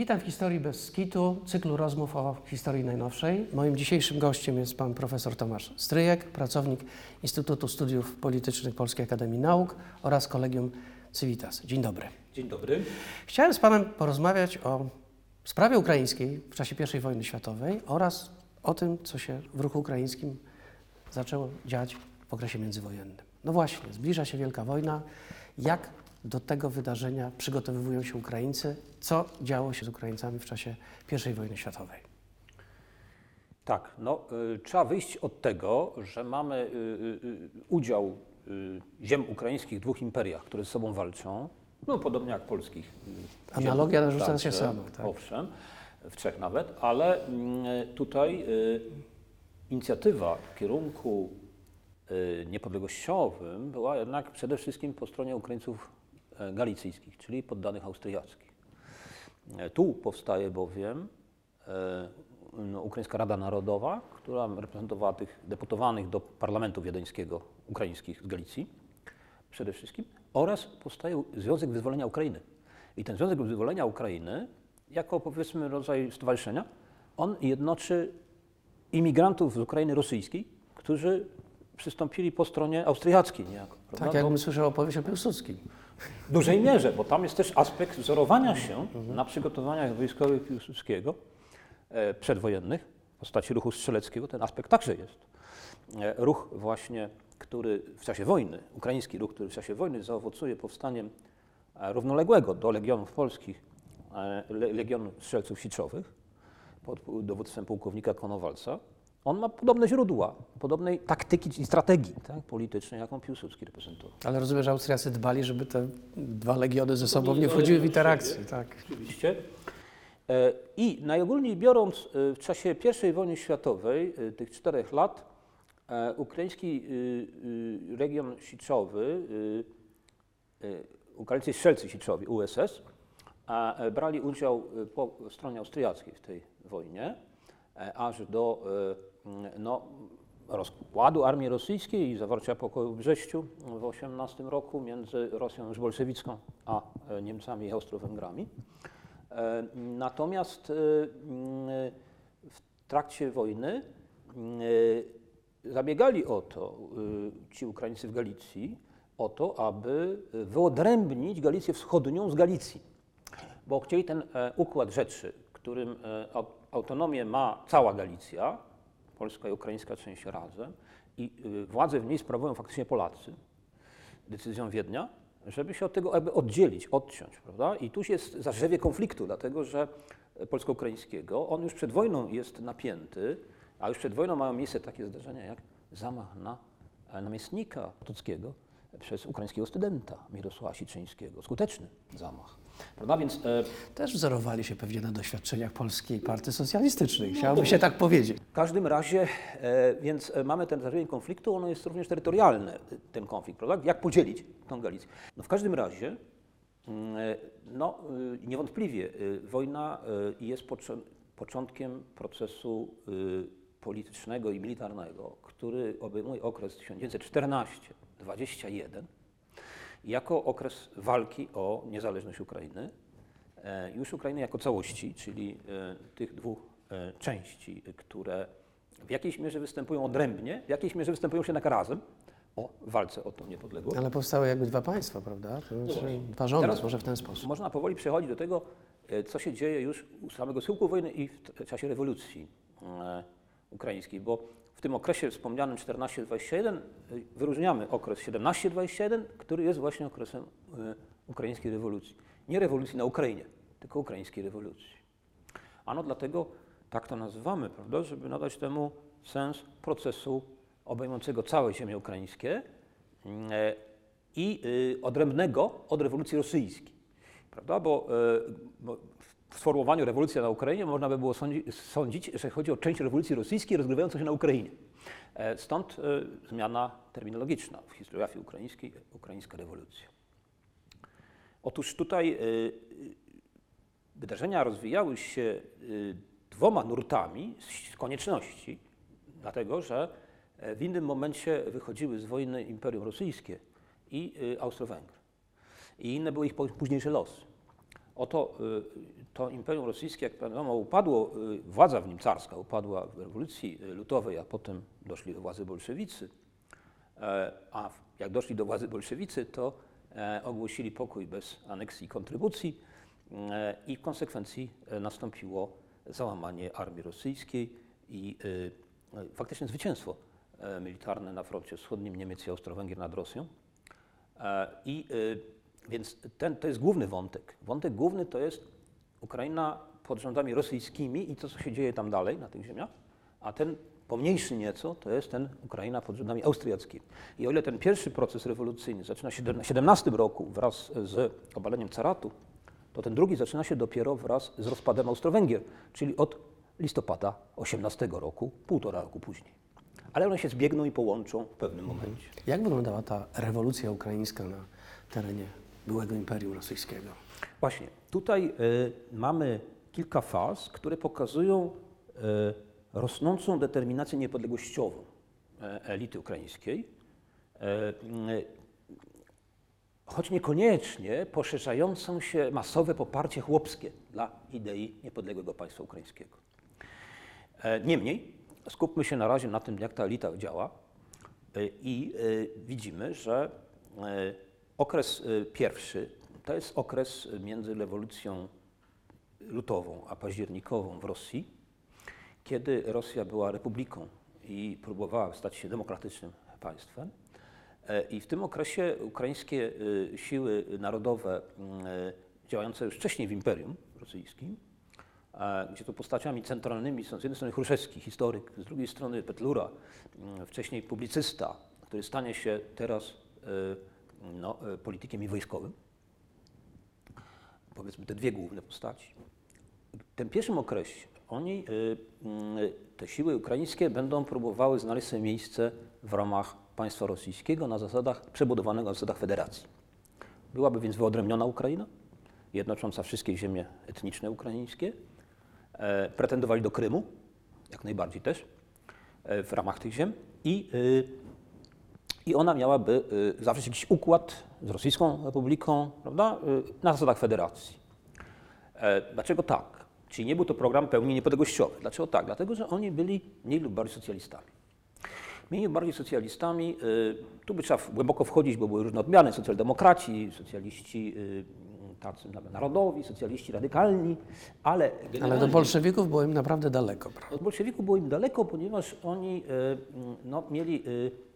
Witam w Historii bez skitu, cyklu rozmów o historii najnowszej. Moim dzisiejszym gościem jest pan profesor Tomasz Stryjek, pracownik Instytutu Studiów Politycznych Polskiej Akademii Nauk oraz Kolegium Civitas. Dzień dobry. Dzień dobry. Chciałem z panem porozmawiać o sprawie ukraińskiej w czasie I wojny światowej oraz o tym, co się w ruchu ukraińskim zaczęło dziać w okresie międzywojennym. No właśnie, zbliża się Wielka Wojna. Jak do tego wydarzenia przygotowywują się Ukraińcy? Co działo się z Ukraińcami w czasie I wojny światowej? Tak, no, y, trzeba wyjść od tego, że mamy y, y, udział y, ziem ukraińskich w dwóch imperiach, które ze sobą walczą, no podobnie jak polskich. y, Analogia narzuca się sama, tak. Owszem, w trzech nawet, ale mm, tutaj y, inicjatywa w kierunku y, niepodległościowym była jednak przede wszystkim po stronie Ukraińców galicyjskich, czyli poddanych austriackich. E, Tu powstaje bowiem e, no, Ukraińska Rada Narodowa, która reprezentowała tych deputowanych do Parlamentu Wiedeńskiego ukraińskich z Galicji przede wszystkim oraz powstaje Związek Wyzwolenia Ukrainy. I ten Związek Wyzwolenia Ukrainy, jako powiedzmy rodzaj stowarzyszenia, on jednoczy imigrantów z Ukrainy rosyjskiej, którzy przystąpili po stronie austriackiej niejako. prawda? Tak, jakbym słyszał opowieść o Piłsudskim. W dużej mierze, bo tam jest też aspekt wzorowania się na przygotowaniach wojskowych Piłsudskiego e, przedwojennych w postaci ruchu strzeleckiego. Ten aspekt także jest. E, Ruch właśnie, który w czasie wojny, ukraiński ruch, który w czasie wojny zaowocuje powstaniem e, równoległego do legionów polskich, le- Legionu Strzelców Siczowych pod dowództwem pułkownika Konowalca. On ma podobne źródła, podobnej taktyki i strategii tak, politycznej, jaką Piłsudski reprezentował. Ale rozumiem, że Austriacy dbali, żeby te dwa legiony ze sobą nie wchodziły w interakcję. Tak. Oczywiście. E, I najogólniej biorąc, e, w czasie I wojny światowej, e, tych czterech lat, ukraiński region siczowy, Ukraińcy strzelcy siczowi, USS, brali udział po stronie austriackiej w tej wojnie, aż do no, rozkładu armii rosyjskiej i zawarcia pokoju w Brześciu w 18 roku między Rosją już bolszewicką a e, Niemcami i Austro-Węgrami. E, Natomiast e, w trakcie wojny zabiegali o to ci Ukraińcy w Galicji, o to, aby wyodrębnić Galicję Wschodnią z Galicji, bo chcieli ten układ rzeczy, którym au- autonomię ma cała Galicja, polska i ukraińska część razem, i y, władzę w niej sprawują faktycznie Polacy, decyzją Wiednia, żeby się od tego jakby oddzielić, odciąć, prawda? I tu jest zarzewie konfliktu, dlatego że e, polsko-ukraińskiego, on już przed wojną jest napięty, a już przed wojną mają miejsce takie zdarzenia jak zamach na e, namiestnika Potockiego przez ukraińskiego studenta Mirosława Siczyńskiego. Skuteczny zamach, prawda? Więc e, Też wzorowali się pewnie na doświadczeniach Polskiej Partii Socjalistycznej. Chciałoby się tak powiedzieć. W każdym razie, e, więc e, mamy ten zarzenie konfliktu, ono jest również terytorialny, e, ten konflikt, prawda? Jak podzielić tą Galicję? No w każdym razie, mm, no niewątpliwie wojna jest począ- początkiem procesu politycznego i militarnego, który obejmuje okres 1914-21 jako okres walki o niezależność Ukrainy. E, Już Ukrainy jako całości, czyli e, tych dwóch e, części, które w jakiejś mierze występują odrębnie, w jakiejś mierze występują się razem o walce o tą niepodległość. Ale powstały jakby dwa państwa, prawda? To znaczy, dwa rządy, może w ten sposób. Można powoli przechodzić do tego, co się dzieje już u samego schyłku wojny i w czasie rewolucji ukraińskiej, bo w tym okresie wspomnianym 14-21 e, wyróżniamy okres 17-21, który jest właśnie okresem e, ukraińskiej rewolucji. Nie rewolucji na Ukrainie, tylko ukraińskiej rewolucji. Ano dlatego tak to nazywamy, prawda, żeby nadać temu sens procesu obejmującego całe ziemie ukraińskie e, i y, odrębnego od rewolucji rosyjskiej. Prawda? Bo, bo w sformułowaniu rewolucja na Ukrainie można by było sądzi, sądzić, że chodzi o część rewolucji rosyjskiej rozgrywającą się na Ukrainie. E, Stąd e, zmiana terminologiczna w historiografii ukraińskiej, ukraińska rewolucja. Otóż tutaj y, wydarzenia rozwijały się dwoma nurtami z konieczności, dlatego że e, w innym momencie wychodziły z wojny Imperium Rosyjskie i Austro-Węgry. I inne były ich późniejsze losy. Oto to Imperium Rosyjskie, jak wiadomo, upadło, y, władza w nim carska upadła w rewolucji y, lutowej, a potem doszli do władzy bolszewicy. E, A jak doszli do władzy bolszewicy, to e, ogłosili pokój bez aneksji i kontrybucji e, i w konsekwencji nastąpiło załamanie armii rosyjskiej i e, e, faktycznie zwycięstwo militarne na froncie wschodnim Niemiec i Austro-Węgier nad Rosją. I więc ten, to jest główny wątek. Wątek główny to jest Ukraina pod rządami rosyjskimi i to, co się dzieje tam dalej na tych ziemiach, a ten pomniejszy nieco to jest ten Ukraina pod rządami austriackimi. I o ile ten pierwszy proces rewolucyjny zaczyna się w 17 roku wraz z obaleniem caratu, to ten drugi zaczyna się dopiero wraz z rozpadem Austro-Węgier, czyli od listopada 18 roku, półtora roku później. Ale one się zbiegną i połączą w pewnym momencie. Jak wyglądała ta rewolucja ukraińska na terenie byłego Imperium Rosyjskiego? Właśnie, tutaj y, mamy kilka faz, które pokazują y, rosnącą determinację niepodległościową e, elity ukraińskiej, e, y, choć niekoniecznie poszerzającą się masowe poparcie chłopskie dla idei niepodległego państwa ukraińskiego. E, Niemniej skupmy się na razie na tym, jak ta elita działa i widzimy, że okres pierwszy to jest okres między rewolucją lutową a październikową w Rosji, kiedy Rosja była republiką i próbowała stać się demokratycznym państwem. E, I w tym okresie ukraińskie e, siły narodowe e, działające już wcześniej w Imperium Rosyjskim, gdzie to postaciami centralnymi są z jednej strony Chruszewski, historyk, z drugiej strony Petlura, m, wcześniej publicysta, który stanie się teraz no, politykiem i wojskowym. Powiedzmy te dwie główne postaci. W tym pierwszym okresie oni, y, y, te siły ukraińskie będą próbowały znaleźć sobie miejsce w ramach państwa rosyjskiego na zasadach przebudowanego na zasadach federacji. Byłaby więc wyodrębniona Ukraina, jednocząca wszystkie ziemie etniczne ukraińskie. E, pretendowali do Krymu, jak najbardziej też, e, w ramach tych ziem i, y, i ona miałaby y, zawrzeć jakiś układ z Rosyjską Republiką, prawda, y, na zasadach federacji. E, Dlaczego tak? Czyli nie był to program pełni niepodległościowy. Dlaczego tak? Dlatego, że oni byli mniej lub bardziej socjalistami. Mniej lub bardziej socjalistami, y, tu by trzeba głęboko wchodzić, bo były różne odmiany, socjaldemokraci, socjaliści tacy nawet narodowi, socjaliści radykalni, ale Ale do bolszewików było im naprawdę daleko, prawda? Od bolszewików było im daleko, ponieważ oni no, mieli,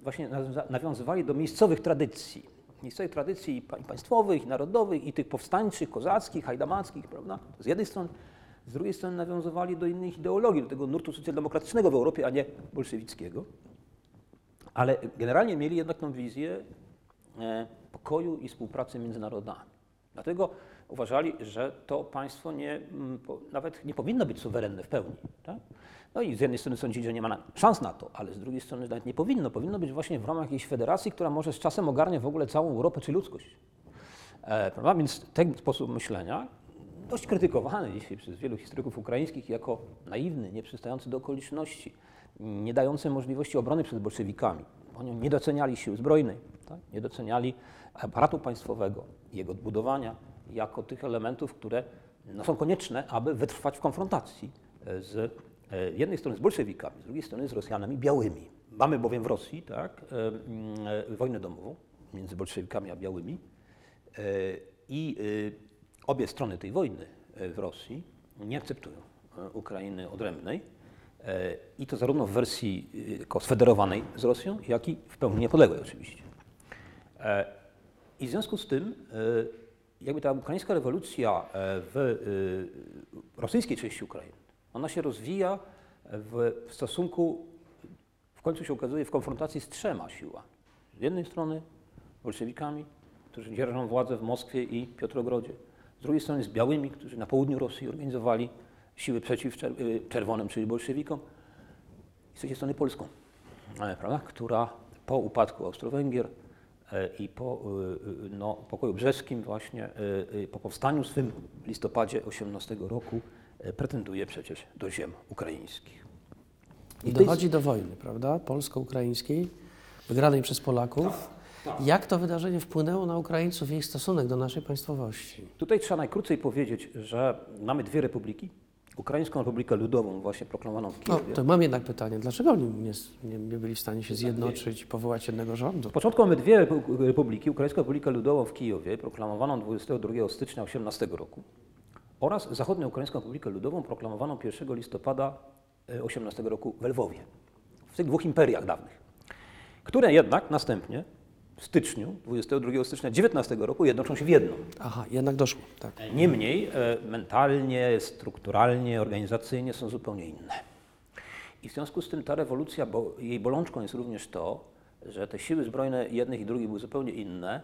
właśnie nawiązywali do miejscowych tradycji. Miejscowych tradycji państwowych, narodowych, i tych powstańczych, kozackich, hajdamackich, prawda? Z jednej strony. Z drugiej strony nawiązywali do innych ideologii, do tego nurtu socjaldemokratycznego w Europie, a nie bolszewickiego. Ale generalnie mieli jednak tą wizję e, pokoju i współpracy między narodami. Dlatego uważali, że to państwo nie, mm, nawet nie powinno być suwerenne w pełni. Tak? No i z jednej strony sądzili, że nie ma szans na to, ale z drugiej strony nawet nie powinno. Powinno być właśnie w ramach jakiejś federacji, która może z czasem ogarnie w ogóle całą Europę czy ludzkość. E, prawda? Więc ten sposób myślenia, dość krytykowany dzisiaj przez wielu historyków ukraińskich jako naiwny, nieprzystający do okoliczności, nie dający możliwości obrony przed bolszewikami. Oni nie doceniali sił zbrojnej, tak? nie doceniali aparatu państwowego, jego odbudowania jako tych elementów, które no, są konieczne, aby wytrwać w konfrontacji e, z e, jednej strony z bolszewikami, z drugiej strony z Rosjanami białymi. Mamy bowiem w Rosji tak, e, mm, wojnę domową między bolszewikami a białymi. I obie strony tej wojny w Rosji nie akceptują Ukrainy odrębnej. I to zarówno w wersji sfederowanej z Rosją, jak i w pełni niepodległej oczywiście. I w związku z tym, jakby ta ukraińska rewolucja e, w e, rosyjskiej części Ukrainy, ona się rozwija w, stosunku, w końcu się okazuje, w konfrontacji z trzema siłami. Z jednej strony bolszewikami, którzy dzierżą władzę w Moskwie i Piotrogrodzie. Z drugiej strony z białymi, którzy na południu Rosji organizowali siły przeciw y, czerwonym, czyli bolszewikom. I z trzeciej strony Polską, e, prawda? która po upadku Austro-Węgier e, i po y, y, no, pokoju brzeskim właśnie, po powstaniu swym w listopadzie 18 roku e, pretenduje przecież do ziem ukraińskich. I dochodzi do wojny, prawda? Polsko-ukraińskiej, wygranej przez Polaków. Jak to wydarzenie wpłynęło na Ukraińców i ich stosunek do naszej państwowości? Tutaj trzeba najkrócej powiedzieć, że mamy dwie republiki. Ukraińską Republikę Ludową, właśnie proklamowaną w No, Kijowie. to mam jednak pytanie, dlaczego oni nie, nie, nie byli w stanie się zjednoczyć i powołać jednego rządu? Z początku mamy dwie repu- republiki. Ukraińską Republikę Ludową w Kijowie, proklamowaną 22 stycznia 18 roku oraz Zachodnioukraińską Republikę Ludową, proklamowaną 1 listopada e, 18 roku w Lwowie. W tych dwóch imperiach dawnych, które jednak następnie styczniu, 22 stycznia 19 roku jednoczą się w jedną. Aha, jednak doszło, tak. Niemniej e, mentalnie, strukturalnie, organizacyjnie są zupełnie inne. I w związku z tym ta rewolucja, bo jej bolączką jest również to, że te siły zbrojne jednych i drugich były zupełnie inne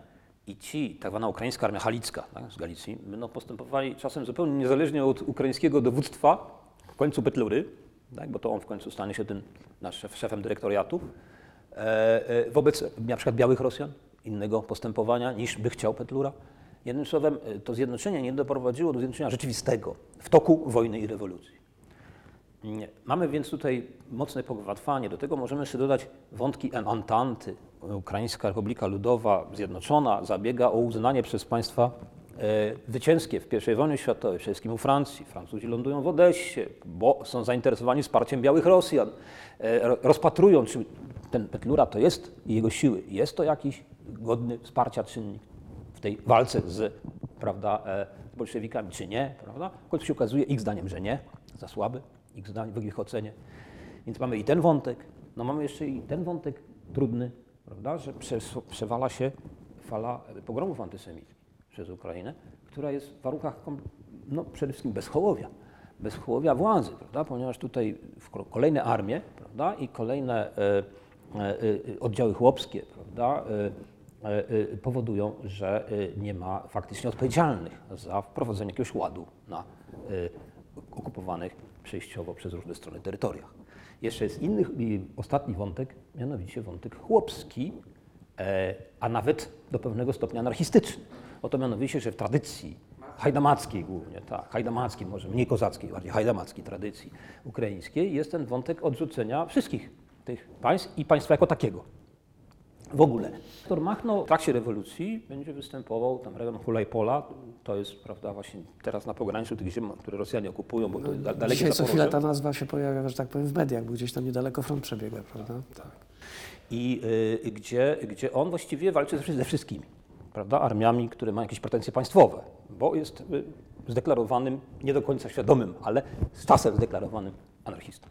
i ci, tak zwana ukraińska armia halicka tak, z Galicji, będą postępowali czasem zupełnie niezależnie od ukraińskiego dowództwa, w końcu Petlury, tak, bo to on w końcu stanie się tym nasz szef, szefem dyrektoriatu, wobec na przykład białych Rosjan, innego postępowania niż by chciał Petlura. Jednym słowem, e, to zjednoczenie nie doprowadziło do zjednoczenia rzeczywistego w toku wojny i rewolucji. Mamy więc tutaj mocne pogwałtwanie. Do tego możemy jeszcze dodać wątki Entanty. Ukraińska Republika Ludowa Zjednoczona zabiega o uznanie przez państwa e, zwycięskie w I wojnie światowej, przede wszystkim u Francji. Francuzi lądują w Odessie, bo są zainteresowani wsparciem białych Rosjan. E, ro- rozpatrują, czy ten Petlura to jest jego siły, jest to jakiś godny wsparcia czynnik w tej walce z, prawda, e, bolszewikami, czy nie, prawda? Końcu się okazuje ich zdaniem, że nie, za słaby, ich zdaniem, w ich ocenie. Więc mamy i ten wątek, no mamy jeszcze i ten wątek trudny, prawda, że przewala się fala e, pogromów antysemickich przez Ukrainę, która jest w warunkach no, przede wszystkim bezchołowia, bezchołowia władzy, prawda, ponieważ tutaj kolejne armie, prawda, i kolejne e, oddziały chłopskie, prawda, e, e, e, powodują, że e, nie ma faktycznie odpowiedzialnych za wprowadzenie jakiegoś ładu na e, okupowanych przejściowo przez różne strony terytoriach. Jeszcze jest inny, ostatni wątek, mianowicie wątek chłopski, e, a nawet do pewnego stopnia anarchistyczny. Oto mianowicie, że w tradycji hajdamackiej głównie, tak, hajdamackiej, może mniej kozackiej, bardziej hajdamackiej tradycji ukraińskiej, jest ten wątek odrzucenia wszystkich tych państw i państwa jako takiego. W ogóle. Doktor Machno w trakcie rewolucji będzie występował, tam rejon Hulajpola, to jest, prawda, właśnie teraz na pograniczu tych ziem, które Rosjanie okupują, bo to jest da- dalekie Dzisiaj co chwilę ta nazwa się pojawia, że tak powiem, w mediach, bo gdzieś tam niedaleko front przebiega, prawda? Tak. i y, gdzie, gdzie on właściwie walczy ze wszystkimi, prawda, armiami, które mają jakieś pretensje państwowe, bo jest y, zdeklarowanym, nie do końca świadomym, ale z czasem zdeklarowanym anarchistą.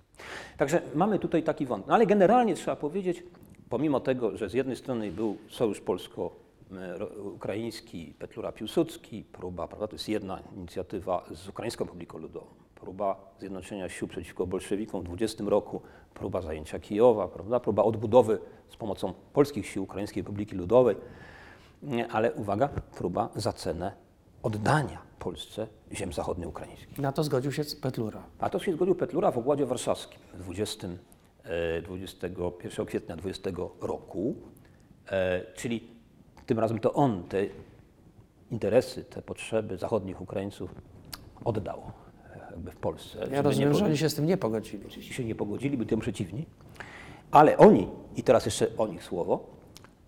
Także mamy tutaj taki wątek. No ale generalnie trzeba powiedzieć, pomimo tego, że z jednej strony był sojusz polsko-ukraiński, Petlura Piłsudski, próba, prawda, to jest jedna inicjatywa z Ukraińską Republiką Ludową, próba zjednoczenia sił przeciwko bolszewikom w 20 roku, próba zajęcia Kijowa, prawda, próba odbudowy z pomocą polskich sił Ukraińskiej Republiki Ludowej, ale uwaga, próba za cenę oddania Polsce ziem zachodnioukraińskich. Na to zgodził się Petlura. A to się zgodził Petlura w Ogładzie Warszawskim 20, e, 21 kwietnia 20 roku, e, czyli tym razem to on te interesy, te potrzeby zachodnich Ukraińców oddał e, jakby w Polsce. Ja rozumiem, że oni się z tym nie pogodzili. Oczywiście się nie pogodzili, byli temu przeciwni, ale oni, i teraz jeszcze o nich słowo,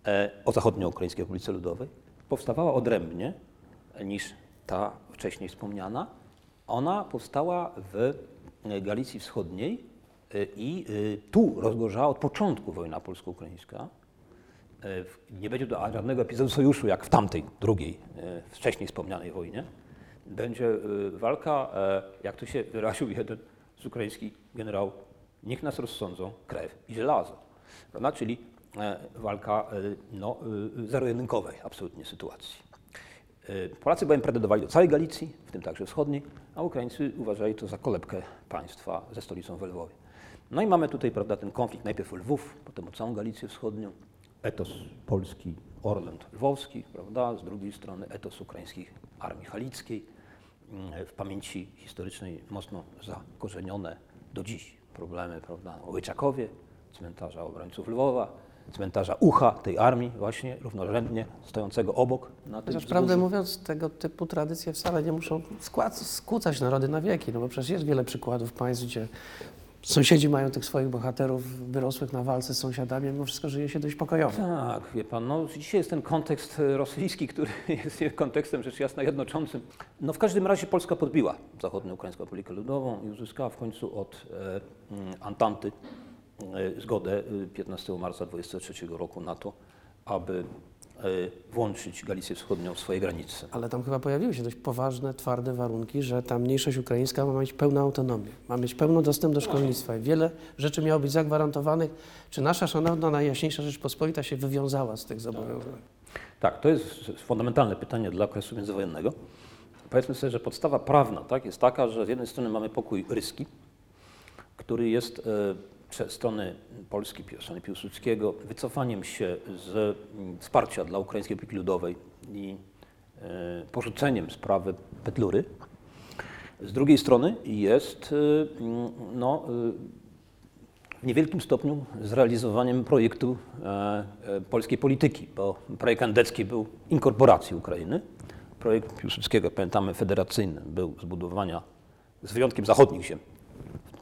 e, o zachodnioukraińskiej Republice Ludowej, powstawała odrębnie niż ta wcześniej wspomniana. Ona powstała w e, Galicji Wschodniej e, i e, tu rozgorzała od początku wojna polsko-ukraińska. Nie będzie to żadnego epizodu sojuszu, jak w tamtej drugiej, wcześniej wspomnianej wojnie. Będzie walka, jak to się wyraził jeden z ukraińskich generał, niech nas rozsądzą krew i żelazo. Prawda? Czyli walka no, zero-jedynkowej absolutnie sytuacji. E, Polacy bowiem pretendowali do całej Galicji, w tym także wschodniej, a Ukraińcy uważali to za kolebkę państwa ze stolicą w Lwowie. No i mamy tutaj prawda, ten konflikt najpierw o Lwów, potem o całą Galicję Wschodnią, etos polski, Orląt Lwowski, prawda, z drugiej strony etos ukraińskich armii halickiej, mm, w pamięci historycznej mocno zakorzenione do dziś problemy prawda, o Łyczakowie, cmentarza obrońców Lwowa, cmentarza Ucha tej armii właśnie równorzędnie stojącego obok na tym Chociaż prawdę mówiąc, tego typu tradycje wcale nie muszą skłócać narody na wieki, no bo przecież jest wiele przykładów państw, gdzie Sąsiedzi mają tych swoich bohaterów wyrosłych na walce z sąsiadami, mimo wszystko żyje się dość pokojowo. Tak, wie pan, no dzisiaj jest ten kontekst rosyjski, który jest kontekstem rzecz jasna jednoczącym. No w każdym razie Polska podbiła Zachodnioukraińską Republikę Ludową i uzyskała w końcu od e, Antanty zgodę e, 15 marca 23 roku na to, aby e, włączyć Galicję Wschodnią w swoje granice. Ale tam chyba pojawiły się dość poważne, twarde warunki, że ta mniejszość ukraińska ma mieć pełną autonomię, ma mieć pełny dostęp do szkolnictwa i wiele rzeczy miało być zagwarantowanych. Czy nasza szanowna, najjaśniejsza Rzeczpospolita się wywiązała z tych zobowiązań? Tak, to jest fundamentalne pytanie dla okresu międzywojennego. Powiedzmy sobie, że podstawa prawna tak, jest taka, że z jednej strony mamy pokój ryski, który jest e, strony Polski, ze strony Piłsudskiego, wycofaniem się z mm, wsparcia dla Ukraińskiej Republiki Ludowej i e, porzuceniem sprawy Petlury. Z drugiej strony jest e, mm, no, e, w niewielkim stopniu zrealizowaniem projektu polskiej polityki, bo projekt endecki był inkorporacji Ukrainy. Projekt Piłsudskiego, pamiętamy, federacyjny był zbudowania, z wyjątkiem zachodnich ziem,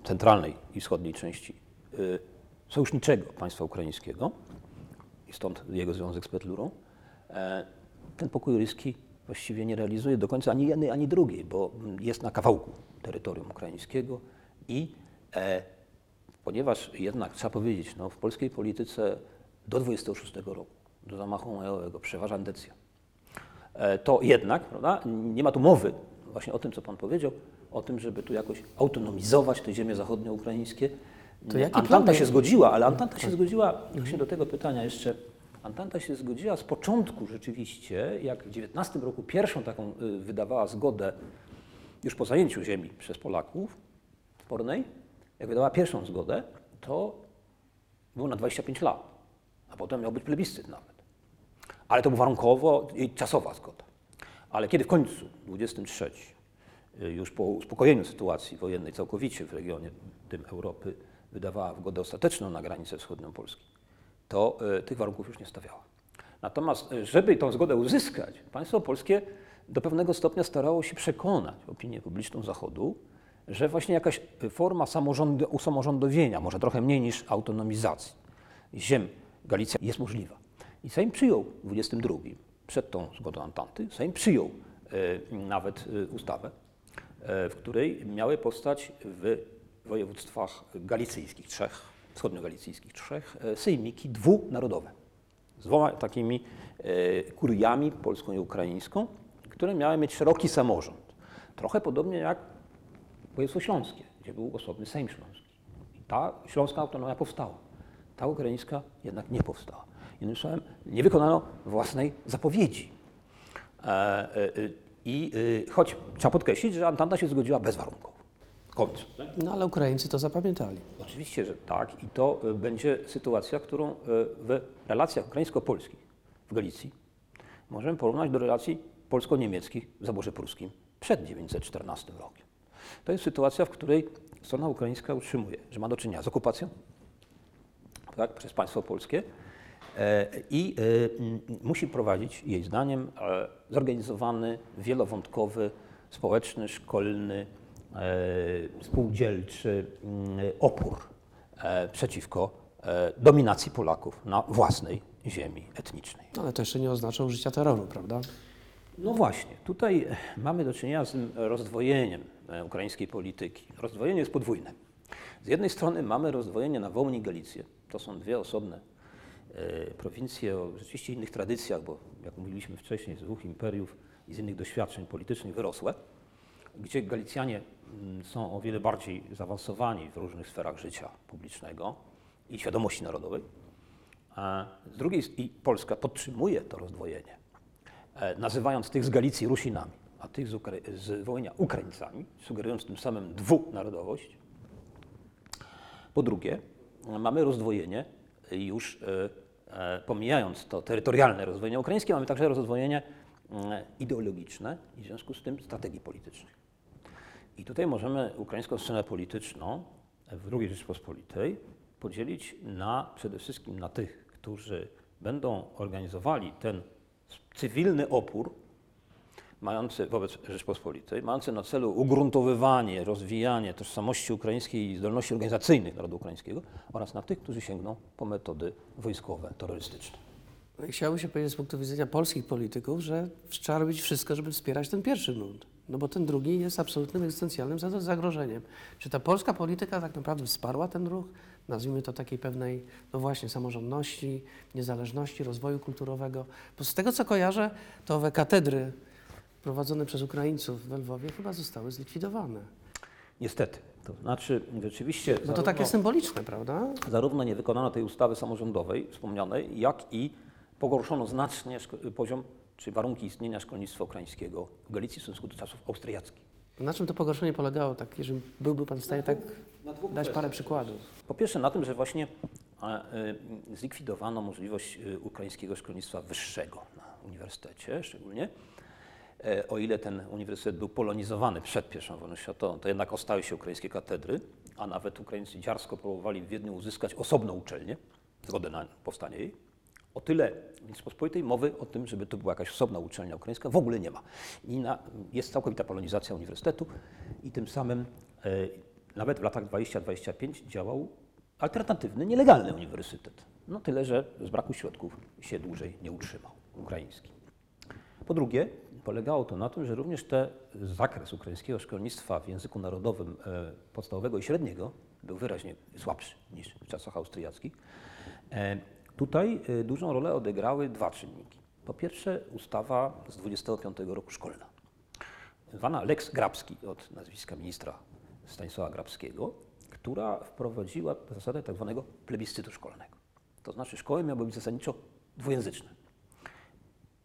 centralnej i wschodniej części, sojuszniczego państwa ukraińskiego i stąd jego związek z Petlurą. E, Ten pokój ryski właściwie nie realizuje do końca ani jednej, ani drugiej, bo jest na kawałku terytorium ukraińskiego i e, ponieważ jednak trzeba powiedzieć, no, w polskiej polityce do 26 roku, do zamachu majowego przeważa endecja. E, To jednak, prawda, nie ma tu mowy właśnie o tym, co Pan powiedział, o tym, żeby tu jakoś autonomizować te ziemie zachodnioukraińskie. To jaki Antanta się był? zgodziła, ale Antanta się zgodziła, właśnie do tego pytania jeszcze, Antanta się zgodziła z początku rzeczywiście, jak w 19 roku pierwszą taką y, wydawała zgodę już po zajęciu ziemi przez Polaków w Pornej, jak wydała pierwszą zgodę, to było na 25 lat, a potem miał być plebiscyt nawet. Ale to było warunkowo i czasowa zgoda. Ale kiedy w końcu, 23, y, już po uspokojeniu sytuacji wojennej całkowicie w regionie tym Europy, wydawała zgodę ostateczną na granicę wschodnią Polski, to y, tych warunków już nie stawiała. Natomiast, y, żeby tą zgodę uzyskać, państwo polskie do pewnego stopnia starało się przekonać opinię publiczną Zachodu, że właśnie jakaś forma samorządu, usamorządowienia, może trochę mniej niż autonomizacji ziem Galicja jest możliwa. I Sejm przyjął w 22, przed tą zgodą Antanty, Sejm przyjął e, nawet ustawę, w której miały powstać w województwach galicyjskich, trzech, wschodnio-galicyjskich trzech, e, sejmiki dwunarodowe z dwoma takimi e, kuriami, polską i ukraińską, które miały mieć szeroki samorząd. Trochę podobnie jak województwo śląskie, gdzie był osobny Sejm Śląski. I ta śląska autonomia powstała. Ta ukraińska jednak nie powstała. Innym słowem, nie wykonano własnej zapowiedzi. E, I choć trzeba podkreślić, że Antanta się zgodziła bezwarunkowo. Koniec. No ale Ukraińcy to zapamiętali. Oczywiście, że tak. I to y, będzie sytuacja, którą y, w relacjach ukraińsko-polskich w Galicji możemy porównać do relacji polsko-niemieckich w zaborze pruskim przed 1914 rokiem. To jest sytuacja, w której strona ukraińska utrzymuje, że ma do czynienia z okupacją tak, przez państwo polskie e, i e, musi prowadzić, jej zdaniem, e, zorganizowany, wielowątkowy, społeczny, szkolny, e, spółdzielczy m, opór e, przeciwko e, dominacji Polaków na własnej ziemi etnicznej. Ale to jeszcze nie oznacza użycia terroru, prawda? No właśnie, tutaj mamy do czynienia z rozdwojeniem e, ukraińskiej polityki. Rozdwojenie jest podwójne. Z jednej strony mamy rozdwojenie na Wołyń i Galicję. To są dwie osobne e, prowincje o rzeczywiście innych tradycjach, bo jak mówiliśmy wcześniej, z dwóch imperiów i z innych doświadczeń politycznych wyrosłe, gdzie Galicjanie mm, są o wiele bardziej zaawansowani w różnych sferach życia publicznego i świadomości narodowej. Z drugiej i Polska podtrzymuje to rozdwojenie e, nazywając tych z Galicji Rusinami, a tych z, Ukra- z Wołynia Ukraińcami, sugerując tym samym dwunarodowość. Po drugie, mamy rozdwojenie już, e, e, pomijając to terytorialne rozdwojenie ukraińskie, mamy także rozdwojenie e, ideologiczne i w związku z tym strategii politycznych. I tutaj możemy ukraińską scenę polityczną w II Rzeczpospolitej podzielić na przede wszystkim na tych, którzy będą organizowali ten cywilny opór mające wobec Rzeczpospolitej, mające na celu ugruntowywanie, rozwijanie tożsamości ukraińskiej i zdolności organizacyjnych narodu ukraińskiego oraz na tych, którzy sięgną po metody wojskowe, terrorystyczne. No i chciałoby się powiedzieć z punktu widzenia polskich polityków, że trzeba robić wszystko, żeby wspierać ten pierwszy nurt. No bo ten drugi jest absolutnym egzystencjalnym za- zagrożeniem. Czy ta polska polityka tak naprawdę wsparła ten ruch? Nazwijmy to takiej pewnej, no właśnie, samorządności, niezależności, rozwoju kulturowego. Bo z tego co kojarzę, to owe katedry prowadzone przez Ukraińców w Lwowie chyba zostały zlikwidowane. Niestety. To znaczy, rzeczywiście. No to zarówno- takie symboliczne, prawda? Zarówno nie wykonano tej ustawy samorządowej wspomnianej, jak i pogorszono znacznie poziom czy warunki istnienia szkolnictwa ukraińskiego w Galicji w stosunku do czasów austriackich. Na czym to pogorszenie polegało? Tak, jeżeli byłby Pan w stanie tak dać parę przykładów. Po pierwsze na tym, że właśnie e, zlikwidowano możliwość y, ukraińskiego szkolnictwa wyższego na uniwersytecie szczególnie. E, O ile ten uniwersytet był polonizowany przed I wojną światową, to jednak ostały się ukraińskie katedry, a nawet Ukraińcy dziarsko próbowali w Wiedniu uzyskać osobną uczelnię, zgodę na powstanie jej. O tyle w Rzeczypospolitej mowy o tym, żeby to była jakaś osobna uczelnia ukraińska, w ogóle nie ma. I na, jest całkowita polonizacja uniwersytetu i tym samym e, nawet w latach 20-25 działał alternatywny, nielegalny uniwersytet. No tyle, że z braku środków się dłużej nie utrzymał, ukraiński. Po drugie, polegało to na tym, że również te zakres ukraińskiego szkolnictwa w języku narodowym e, podstawowego i średniego był wyraźnie słabszy niż w czasach austriackich. E, tutaj e, dużą rolę odegrały dwa czynniki. Po pierwsze, ustawa z 25 roku szkolna, zwana Lex Grabski od nazwiska ministra Stanisława Grabskiego, która wprowadziła zasadę tak zwanego plebiscytu szkolnego. To znaczy szkoły miały być zasadniczo dwujęzyczne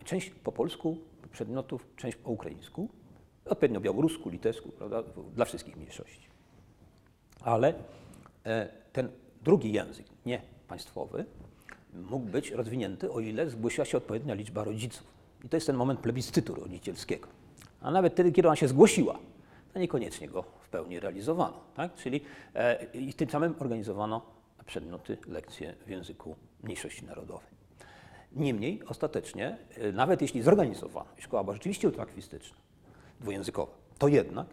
część po polsku przedmiotów, część po ukraińsku, odpowiednio białorusku, litewsku, prawda, dla wszystkich mniejszości. Ale e, ten drugi język, nie państwowy, mógł być rozwinięty, o ile zgłosiła się odpowiednia liczba rodziców. I to jest ten moment plebiscytu rodzicielskiego. A nawet wtedy, kiedy ona się zgłosiła, to niekoniecznie go w pełni realizowano. Tak? Czyli e, i tym samym organizowano przedmioty, lekcje w języku mniejszości narodowej. Niemniej ostatecznie, e, nawet jeśli zorganizowano, szkoła była rzeczywiście ultraakwistyczna, dwujęzykowa, to jednak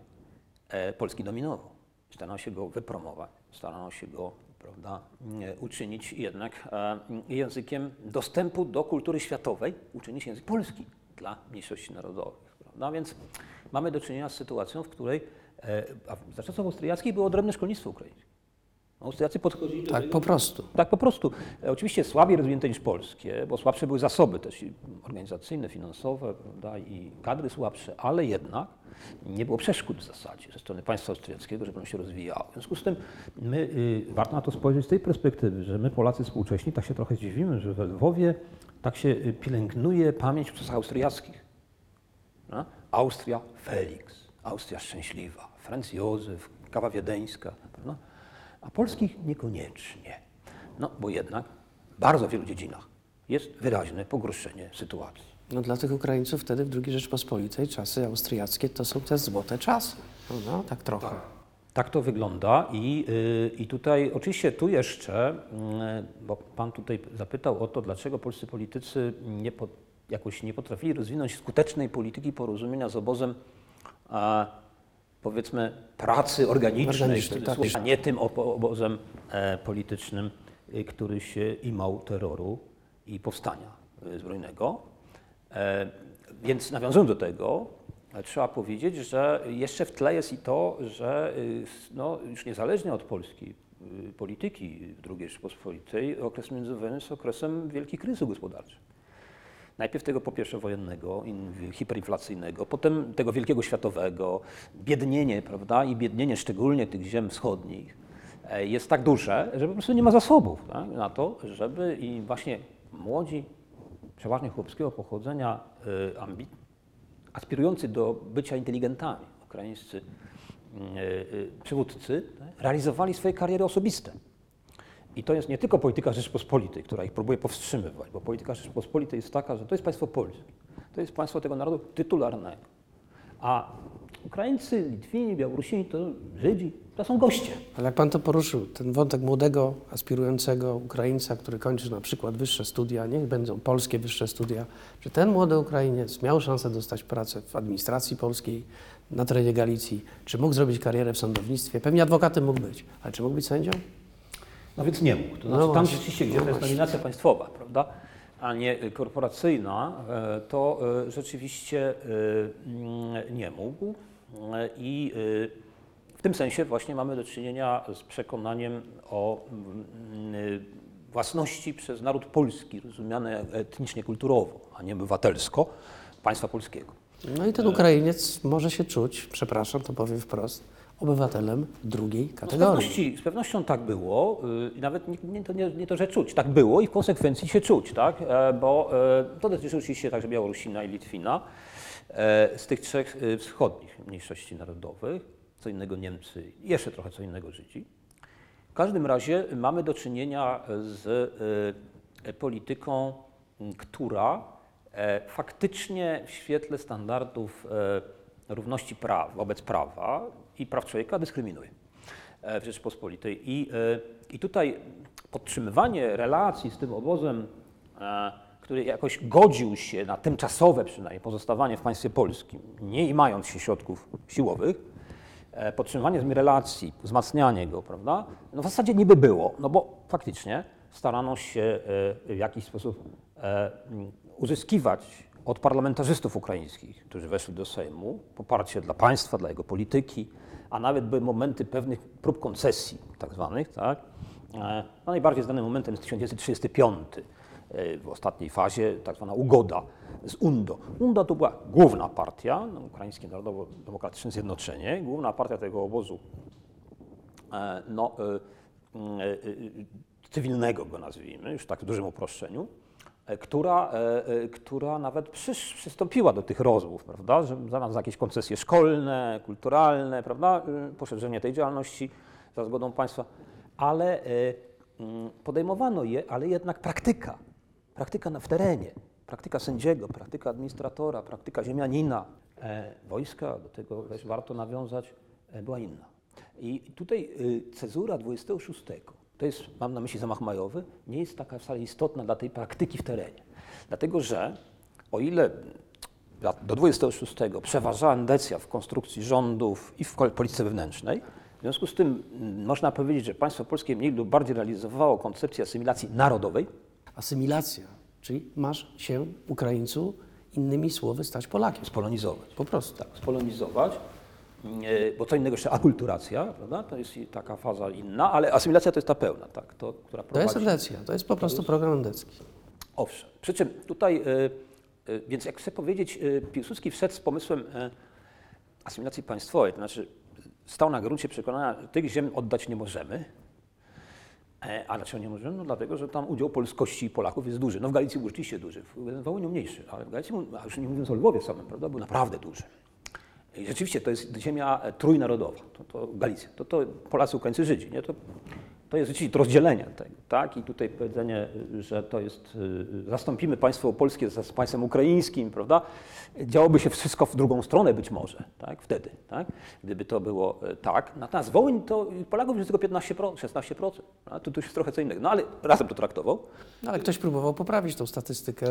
e, polski dominował. Starano się go wypromować, starano się go prawda, e, uczynić jednak e, językiem dostępu do kultury światowej, uczynić język polski dla mniejszości narodowych. Prawda? Więc mamy do czynienia z sytuacją, w której e, a za czasów austriackich było odrębne szkolnictwo ukraińskie. Austriacy podchodzili do Tak, tego po prostu. tak po prostu. E, Oczywiście słabiej rozwinięte niż polskie, bo słabsze były zasoby też organizacyjne, finansowe prawda, i kadry słabsze, ale jednak nie było przeszkód w zasadzie ze strony państwa austriackiego, żeby ono się rozwijało. W związku z tym my, y, warto na to spojrzeć z tej perspektywy, że my Polacy współcześni tak się trochę zdziwimy, że we Lwowie tak się y, pielęgnuje pamięć w czasach austriackich. No? Austria Felix, Austria szczęśliwa, Franz Józef, kawa wiedeńska, prawda? A polskich niekoniecznie. No bo jednak w bardzo wielu dziedzinach jest wyraźne pogorszenie sytuacji. No dla tych Ukraińców wtedy w II Rzeczpospolitej czasy austriackie to są te złote czasy. No, tak trochę. Tak to wygląda i, y, i tutaj oczywiście tu jeszcze, y, bo Pan tutaj zapytał o to, dlaczego polscy politycy nie po, jakoś nie potrafili rozwinąć skutecznej polityki porozumienia z obozem a, powiedzmy pracy organicznej, Organicznej, tak. a nie tym obozem e, politycznym, y, który się imał terroru i powstania y, zbrojnego. E, Więc nawiązując do tego, e, trzeba powiedzieć, że jeszcze w tle jest i to, że no, już niezależnie od polskiej y, polityki II Rzeczpospolitej, okres międzywojenny jest okresem wielkich kryzysów gospodarczych. Najpierw tego po pierwsze wojennego, in- hiperinflacyjnego, potem tego wielkiego światowego, biednienie, prawda, i biednienie szczególnie tych ziem wschodnich e, jest tak duże, że po prostu nie ma zasobów tak, na to, żeby i właśnie młodzi, przeważnie chłopskiego pochodzenia, ambi- aspirujący do bycia inteligentami, ukraińscy y, y, przywódcy, tak, realizowali swoje kariery osobiste. I to jest nie tylko polityka Rzeczpospolitej, która ich próbuje powstrzymywać, bo polityka Rzeczpospolitej jest taka, że to jest państwo polskie, to jest państwo tego narodu tytularnego. A Ukraińcy, Litwini, Białorusini to Żydzi, to są goście. Ale jak pan to poruszył, ten wątek młodego, aspirującego Ukraińca, który kończy na przykład wyższe studia, niech będą polskie wyższe studia, czy ten młody Ukrainiec miał szansę dostać pracę w administracji polskiej na terenie Galicji, czy mógł zrobić karierę w sądownictwie? Pewnie adwokatem mógł być, ale czy mógł być sędzią? No więc nie mógł. To No znaczy, tam właśnie, rzeczywiście, gdzie no to jest nominacja państwowa, prawda, a nie korporacyjna, e, to e, rzeczywiście e, nie mógł. I w tym sensie właśnie mamy do czynienia z przekonaniem o mm, własności przez naród polski, rozumiane etnicznie, kulturowo, a nie obywatelsko, państwa polskiego. No i ten Ukrainiec może się czuć, przepraszam, to powiem wprost, obywatelem drugiej No z, kategorii. pewności, z pewnością tak było y, i nawet nie, nie, to, nie, nie to, że czuć, tak było i w konsekwencji się czuć, tak? E, bo e, to dotyczy oczywiście także Białorusina i Litwina, e, z tych trzech wschodnich mniejszości narodowych, co innego Niemcy jeszcze trochę co innego Żydzi. W każdym razie mamy do czynienia z polityką, która faktycznie w świetle standardów równości praw wobec prawa i praw człowieka dyskryminuje e, w Rzeczypospolitej. I, e, I tutaj podtrzymywanie relacji z tym obozem, e, który jakoś godził się na tymczasowe przynajmniej pozostawanie w państwie polskim, nie mając się środków siłowych, podtrzymywanie z nim relacji, wzmacnianie go, prawda, no w zasadzie niby było, no bo faktycznie starano się w jakiś sposób uzyskiwać od parlamentarzystów ukraińskich, którzy weszli do Sejmu, poparcie dla państwa, dla jego polityki, a nawet były momenty pewnych prób koncesji tak zwanych, tak? E, No najbardziej znanym momentem jest 1935 e, w ostatniej fazie, tak zwana ugoda z UNDO. UNDO to była główna partia, no, Ukraińskie Narodowo-Demokratyczne Zjednoczenie, główna partia tego obozu e, no, cywilnego go nazwijmy, już tak w dużym uproszczeniu, która, e, e, która nawet przystąpiła do tych rozmów, prawda, że w zamian za jakieś koncesje szkolne, kulturalne, prawda, e, poszerzenie tej działalności za zgodą państwa, ale e, mm, podejmowano je, ale jednak praktyka, praktyka w terenie, praktyka sędziego, praktyka administratora, praktyka ziemianina, e, wojska, do tego też warto nawiązać, e, była inna. I tutaj cezura 26, to jest, mam na myśli zamach majowy, nie jest taka wcale istotna dla tej praktyki w terenie. Dlatego, że o ile do 26 przeważała endecja w konstrukcji rządów i w polityce wewnętrznej, w związku z tym mm, można powiedzieć, że państwo polskie mniej lub bardziej realizowało koncepcję asymilacji narodowej, Asymilacja, czyli masz się, Ukraińcu, innymi słowy, stać Polakiem. spolonizować. Po prostu. Tak, spolonizować, bo co innego jeszcze akulturacja, prawda? To jest taka faza inna, ale asymilacja to jest ta pełna, tak, to, która To prowadzi... jest endecja, to jest po prostu program endecki. Owszem. Przy czym tutaj, e, e, więc jak chcę powiedzieć, e, Piłsudski wszedł z pomysłem e, asymilacji państwowej, to znaczy stał na gruncie przekonania, że tych ziem oddać nie możemy. E, A dlaczego nie możemy? No dlatego, że tam udział polskości i Polaków jest duży. No w Galicji był rzeczywiście duży, w Wołyniu mniejszy, ale w Galicji, a już nie mówiąc o Lwowie samym, prawda, był naprawdę duży. I rzeczywiście to jest ziemia trójnarodowa, to, to Galicja, to, to Polacy, Ukraińcy, Żydzi, nie? To, to jest rzeczywiście rozdzielenie tego, tak? I tutaj powiedzenie, y, że to jest, y, zastąpimy państwo polskie z państwem ukraińskim, prawda? Działoby się wszystko w drugą stronę być może, tak? Wtedy, tak? Gdyby to było e, tak. Natomiast Wołyń to Polaków jest tylko 15%, 16%, a to, to już jest trochę co innego. No ale razem to traktował. No, ale ktoś próbował poprawić tą statystykę,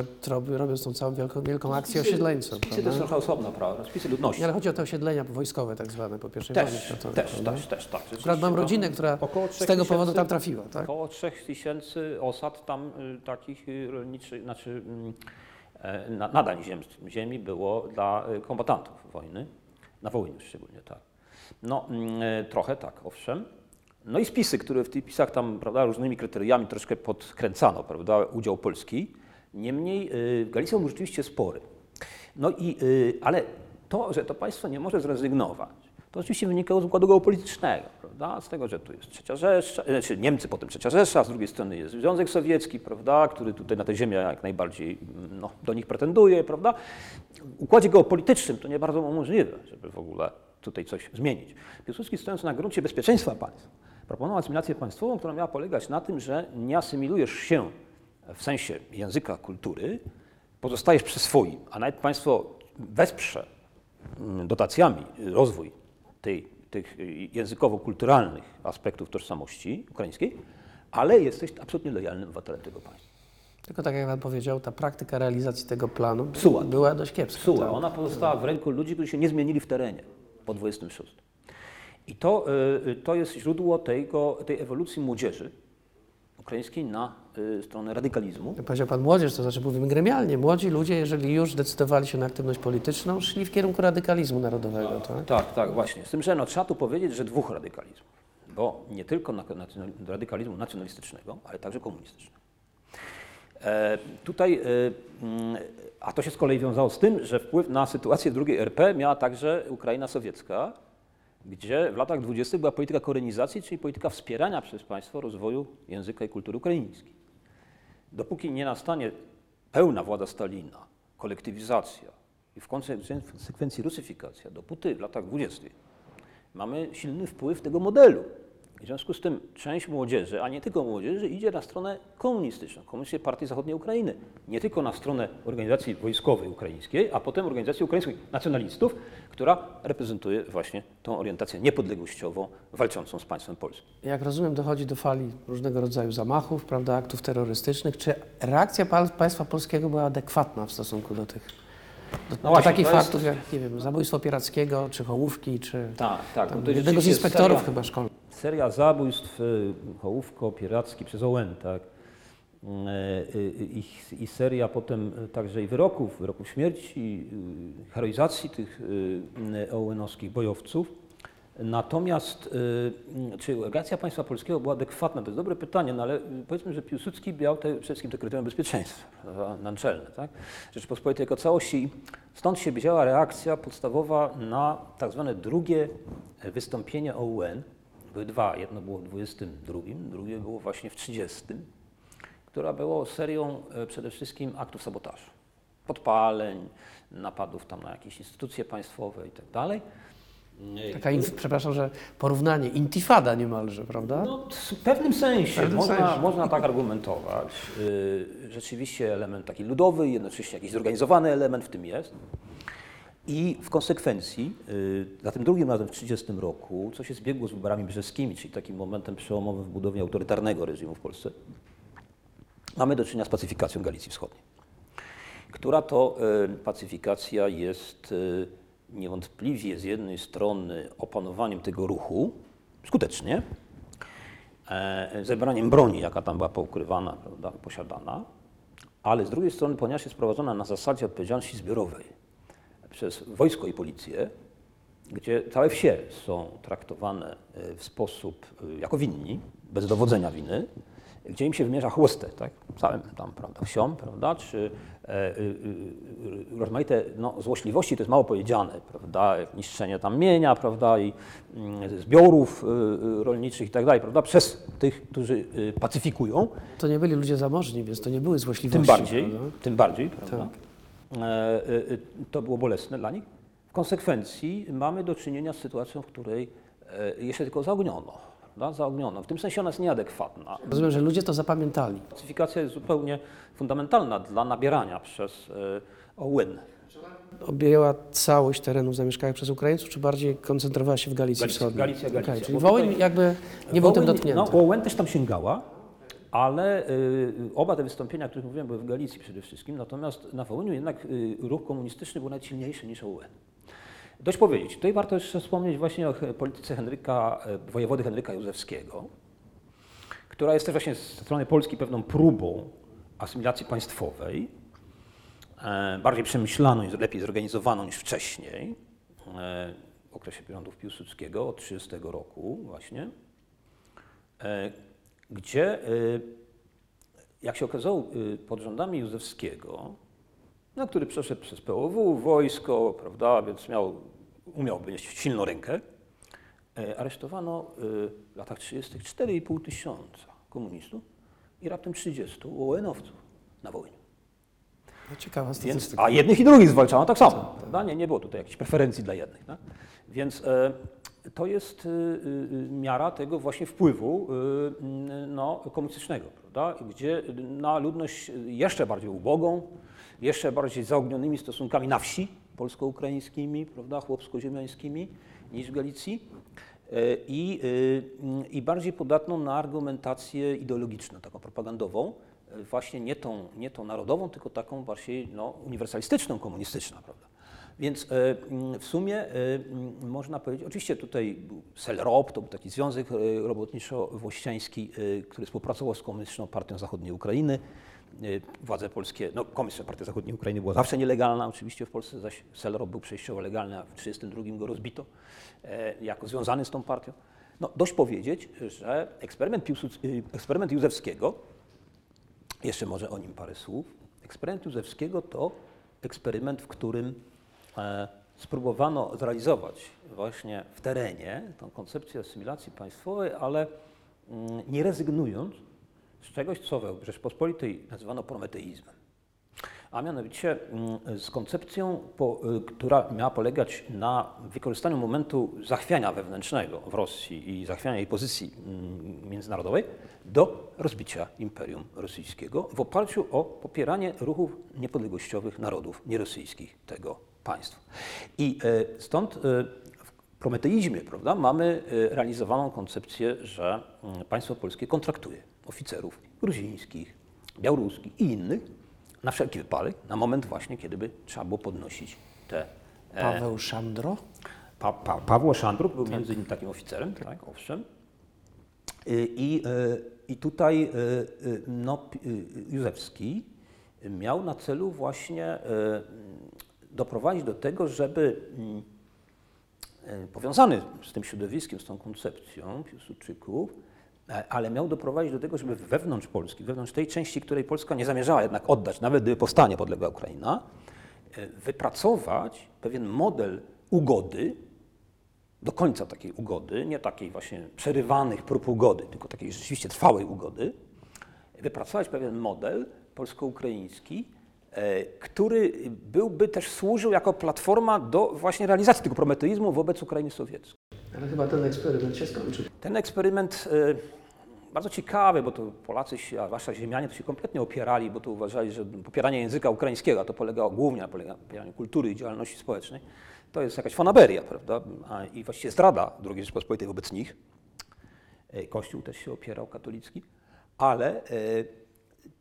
robiąc tą całą wielką, wielką akcję osiedleńcą. Spisy to jest prawda? trochę osobna prawa, spisy ludności. Ale chodzi o te osiedlenia wojskowe tak zwane po pierwszej wojnie Też, światowej. też, prawda? też, też, tak. Akurat mam rodzinę, no, która z tego powodu tysięcy- tam trafiła, tak? Około 3000 osad tam y, takich y, rolniczych, znaczy mm, e, na, nadań ziem, ziemi było dla y, kombatantów wojny, na Wołyniu szczególnie, tak. No, mm, e, trochę tak, owszem. No i spisy, które w tych pisach tam, prawda, różnymi kryteriami troszkę podkręcano, prawda, udział Polski. Niemniej Galicja był rzeczywiście spory. No i, ale to, że to państwo nie może zrezygnować, to oczywiście wynikało z układu geopolitycznego, prawda? Z tego, że tu jest trzecia Rzesza, znaczy Niemcy, potem trzecia Rzesza, z drugiej strony jest Związek Sowiecki, prawda? Który tutaj na tę ziemię jak najbardziej mm, no, do nich pretenduje, prawda? W układzie geopolitycznym to nie bardzo możliwe, żeby w ogóle tutaj coś zmienić. Piłsudski stojąc na gruncie bezpieczeństwa państwa, proponował asymilację państwową, która miała polegać na tym, że nie asymilujesz się w sensie języka, kultury, pozostajesz przy swoim, a nawet państwo wesprze mm, dotacjami rozwój tej, tych y, językowo-kulturalnych aspektów tożsamości ukraińskiej, ale jesteś absolutnie lojalnym obywatelem tego państwa. Tylko tak jak Pan powiedział, ta praktyka realizacji tego planu Psuła. była dość kiepska. Psuła. tak. Ona pozostała w ręku ludzi, którzy się nie zmienili w terenie po 26. I to, y, y, to jest źródło tego, tej ewolucji młodzieży ukraińskiej na y, stronę radykalizmu. Powiedział Pan młodzież, to znaczy mówimy gremialnie. Młodzi ludzie, jeżeli już decydowali się na aktywność polityczną, szli w kierunku radykalizmu narodowego. Tak? Tak, tak, właśnie. Z tym, że no, trzeba tu powiedzieć, że dwóch radykalizmów. Bo nie tylko na, nacjonal, radykalizmu nacjonalistycznego, ale także komunistycznego. E, tutaj, e, mm, a to się z kolei wiązało z tym, że wpływ na sytuację drugiej RP miała także Ukraina sowiecka, gdzie w latach 20. była polityka korenizacji, czyli polityka wspierania przez państwo rozwoju języka i kultury ukraińskiej. Dopóki nie nastanie pełna władza Stalina, kolektywizacja i w konsekwencji rusyfikacja, dopóty w latach 20. mamy silny wpływ tego modelu. W związku z tym część młodzieży, a nie tylko młodzieży, idzie na stronę komunistyczną, Komunistycznej Partii Zachodniej Ukrainy. Nie tylko na stronę organizacji wojskowej ukraińskiej, a potem organizacji ukraińskich nacjonalistów, która reprezentuje właśnie tą orientację niepodległościową walczącą z państwem polskim. Jak rozumiem, dochodzi do fali różnego rodzaju zamachów, prawda, aktów terrorystycznych. Czy reakcja pa- państwa polskiego była adekwatna w stosunku do tych No do właśnie, takich to jest- faktów jak, nie wiem, zabójstwo Pierackiego, czy Hołówki, czy Tak, tak. jest jednego z inspektorów seria- chyba szkolnych. Seria zabójstw y, Hołówko, Pieracki przez Ołen, tak. Y, y, I, I seria potem także i wyroków, wyroków śmierci, heroizacji tych ołenowskich bojowców. Natomiast y, czy reakcja państwa polskiego była adekwatna? To jest dobre pytanie, no ale y, powiedzmy, że Piłsudski miał te, przede wszystkim kryterium bezpieczeństwa naczelne, tak? Rzeczypospolitej jako całości. Stąd się wzięła reakcja podstawowa na tak zwane drugie wystąpienie OUN. Były dwa, jedno było w 22, drugie było właśnie w 30, która było serią e, przede wszystkim aktów sabotażu, podpaleń, napadów tam na jakieś instytucje państwowe i dalej. Taka, inf- przepraszam, że porównanie, intifada niemalże, prawda? No, w pewnym sensie, W pewnym można, sensie. można tak argumentować. Y, Rzeczywiście element taki ludowy, jednocześnie jakiś zorganizowany element w tym jest. I w konsekwencji, y, za tym drugim razem w 1930 roku, co się zbiegło z wyborami brzeskimi, czyli takim momentem przełomowym w budowie autorytarnego reżimu w Polsce, mamy do czynienia z pacyfikacją Galicji Wschodniej, która to y, pacyfikacja jest niewątpliwie z jednej strony opanowaniem tego ruchu, skutecznie, e, zebraniem broni, jaka tam była poukrywana, prawda, posiadana, ale z drugiej strony, ponieważ jest prowadzona na zasadzie odpowiedzialności zbiorowej przez wojsko i policję, gdzie całe wsie są traktowane e, w sposób e, jako winni, bez dowodzenia winy, gdzie im się wymierza chłostę, tak? Całym tam, prawda, wsiom, prawda? Czy e, e, e, rozmaite no, złośliwości, to jest mało powiedziane, prawda? Niszczenie tam mienia, prawda? I mm, zbiorów e, e, rolniczych i tak dalej, prawda? Przez tych, którzy pacyfikują, To nie byli ludzie zamożni, więc to nie były tym złośliwości. bardziej, prawda? tym bardziej, prawda? E, to było bolesne dla nich. W konsekwencji mamy do czynienia z sytuacją, w której jeszcze tylko zaogniono. Prawda? Zaogniono. W tym sensie ona jest nieadekwatna. Rozumiem, że ludzie to zapamiętali. Pacyfikacja jest zupełnie fundamentalna dla nabierania przez e, OUN. Objęła całość terenów zamieszkałych przez Ukraińców, czy bardziej koncentrowała się w Galicji Galicja, Wschodniej? Galicja, Galicja. Okej, czyli Wołyń jakby nie był tym dotknięty. No, też tam sięgała, ale y, oba te wystąpienia, o których mówiłem, były w Galicji przede wszystkim, natomiast na Wołyniu jednak y, ruch komunistyczny był nawet silniejszy niż OUN. Dość powiedzieć, tutaj warto jeszcze wspomnieć właśnie o polityce Henryka, e, wojewody Henryka Józefskiego, która jest też właśnie z strony Polski pewną próbą asymilacji państwowej, e, bardziej przemyślaną i lepiej zorganizowaną niż wcześniej, e, w okresie rządów Piłsudskiego od 1930 roku właśnie, gdzie, jak się okazało, pod rządami Józefskiego, no, który przeszedł przez POW, wojsko, prawda, więc miał, umiał mieć silną rękę, e, aresztowano e, w latach 30. 4,5 tysiąca komunistów i raptem 30 ON-owców na wojnie. No, ciekawa Więc, a jednych i drugich zwalczano tak samo. Prawda? Nie, nie było tutaj jakichś preferencji dla jednych. Tak? Więc e, to jest e, e, miara tego właśnie wpływu no, komunistycznego, prawda? gdzie na ludność jeszcze bardziej ubogą, jeszcze bardziej zaognionymi stosunkami na wsi polsko-ukraińskimi, prawda, chłopsko-ziemiańskimi niż w Galicji e, i, y, i bardziej podatną na argumentację ideologiczną, taką propagandową, e, właśnie nie tą, nie tą narodową, tylko taką bardziej no, uniwersalistyczną, komunistyczną, prawda. Więc e, w sumie e, można powiedzieć, oczywiście tutaj był Selrop, to był taki związek e, robotniczo-włościański, e, który współpracował z Komunistyczną Partią Zachodniej Ukrainy. E, Władze polskie, no Komunistyczna Partia Zachodniej Ukrainy była zawsze nielegalna oczywiście w Polsce, zaś Selrop był przejściowo legalny, a w 1932 go rozbito e, jako związany z tą partią. No dość powiedzieć, że eksperyment, Piłsudz- e, eksperyment jeszcze może o nim parę słów. Eksperyment Józefskiego to eksperyment, w którym spróbowano zrealizować właśnie w terenie tą koncepcję asymilacji państwowej, ale mm, nie rezygnując z czegoś, co w Rzeczpospolitej nazywano prometeizmem. A mianowicie mm, z koncepcją, y, która miała polegać na wykorzystaniu momentu zachwiania wewnętrznego w Rosji i zachwiania jej pozycji mm, międzynarodowej do rozbicia Imperium Rosyjskiego w oparciu o popieranie ruchów niepodległościowych narodów nierosyjskich tego państwa. I e, stąd e, prometeizmie prawda, mamy e, realizowaną koncepcję, że mm, państwo polskie kontraktuje oficerów gruzińskich, białoruskich i innych na wszelki wypadek, na moment właśnie, kiedy by trzeba było podnosić te... e, Paweł Szandro. Pa, pa, Pawło Szandruk był między innymi takim oficerem, tak, owszem. Y, I, y, i tutaj no, Józefski miał na celu właśnie doprowadzić do tego, żeby mm, powiązany z tym środowiskiem, z tą koncepcją Piłsudczyków, e, ale miał doprowadzić do tego, żeby wewnątrz Polski, wewnątrz tej części, której Polska nie zamierzała jednak oddać, nawet gdyby powstanie podległa Ukraina, e, wypracować pewien model ugody, do końca takiej ugody, nie takiej właśnie przerywanych prób ugody, tylko takiej rzeczywiście trwałej ugody, wypracować pewien model polsko-ukraiński, e, który byłby też służył jako platforma do właśnie realizacji tego prometeizmu wobec Ukrainy sowieckiej. Ale chyba ten eksperyment się skończył. Ten eksperyment e, bardzo ciekawy, bo to Polacy, się, a zwłaszcza ziemianie, to się kompletnie opierali, bo to uważali, że popieranie języka ukraińskiego, a to polegało głównie na popieraniu kultury i działalności społecznej, to jest jakaś fanaberia, prawda? I właściwie zdrada II Rzeczypospolitej wobec nich. E, Kościół też się opierał katolicki, ale e,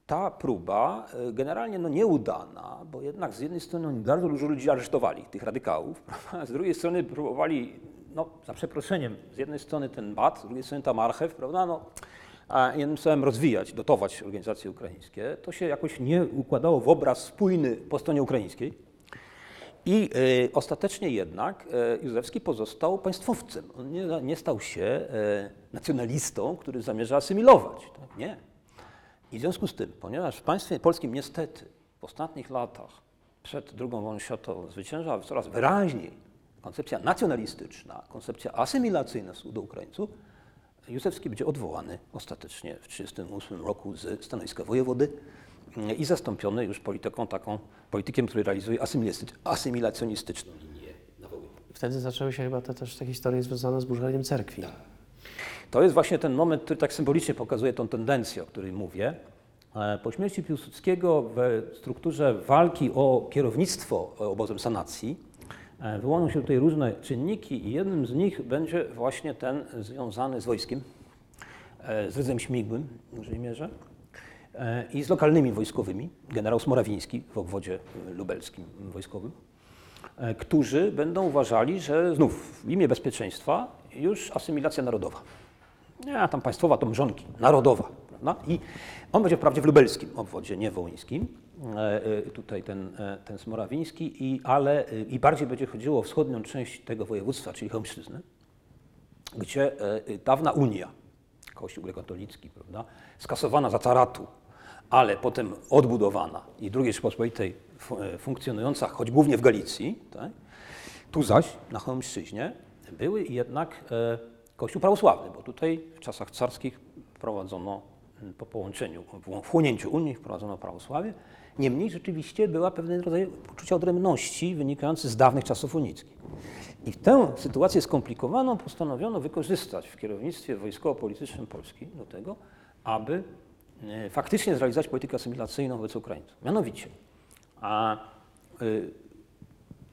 ta próba e, generalnie no, nieudana, bo jednak z jednej strony oni bardzo dużo ludzi aresztowali, tych radykałów, a z drugiej strony próbowali, no za przeproszeniem, z jednej strony ten bat, z drugiej strony ta marchew, prawda, no, a jednym słowem rozwijać, dotować organizacje ukraińskie, to się jakoś nie układało w obraz spójny po stronie ukraińskiej. I e, ostatecznie jednak e, Józefski pozostał państwowcem. On nie, nie stał się e, nacjonalistą, który zamierza asymilować. Tak? Nie. I w związku z tym, ponieważ w państwie polskim niestety w ostatnich latach przed II wojną światową zwyciężała coraz wyraźniej koncepcja nacjonalistyczna, koncepcja asymilacyjna do Ukraińców, Józefski będzie odwołany ostatecznie w 1938 roku z stanowiska wojewody mm, i zastąpiony już polityką taką, politykiem, który realizuje asymilacjonistyczną linię na Wołyniu. Wtedy zaczęły się chyba te, też te historie związane z burzeniem cerkwi. To jest właśnie ten moment, który tak symbolicznie pokazuje tą tendencję, o której mówię. E, Po śmierci Piłsudskiego w strukturze walki o kierownictwo obozem sanacji wyłonią się tutaj różne czynniki i jednym z nich będzie właśnie ten związany z wojskiem, e, z rydzem śmigłym w dużej mierze e, i z lokalnymi wojskowymi, generał Smorawiński w obwodzie e, lubelskim wojskowym, e, którzy będą uważali, że znów w imię bezpieczeństwa już asymilacja narodowa. Nie, tam państwowa to mrzonki, narodowa. Prawda? I on będzie wprawdzie w lubelskim obwodzie, nie wołyńskim, e, e, tutaj ten, e, ten Smorawiński, i, ale e, i bardziej będzie chodziło o wschodnią część tego województwa, czyli Chełmszczyznę, gdzie e, e, dawna Unia, Kościół grekokatolicki, prawda, skasowana za caratu, ale potem odbudowana i II e, funkcjonująca, choć głównie w Galicji, tak? tu zaś na Chełmszczyźnie były jednak e, Kościół prawosławny, bo tutaj w czasach carskich wprowadzono m, po połączeniu, w wchłonięciu Unii wprowadzono prawosławie. Niemniej rzeczywiście była pewien rodzaj poczucia odrębności wynikający z dawnych czasów unickich. I tę sytuację skomplikowaną postanowiono wykorzystać w kierownictwie wojskowo-politycznym Polski do tego, aby e, faktycznie zrealizować politykę asymilacyjną wobec Ukraińców. Mianowicie a y,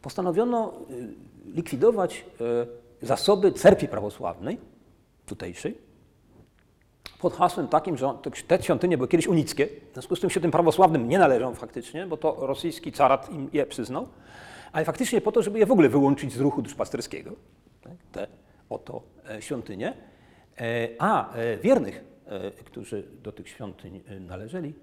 postanowiono y, likwidować zasoby cerkwi prawosławnej tutejszej pod hasłem takim, że te- świątynie były kiedyś unickie, w związku z tym się tym prawosławnym nie należą faktycznie, bo to rosyjski carat im je przyznał, ale faktycznie po to, żeby je w ogóle wyłączyć z ruchu duszpasterskiego, tak, te oto e, świątynie, E, a e, wiernych, którzy do tych świątyń należeli,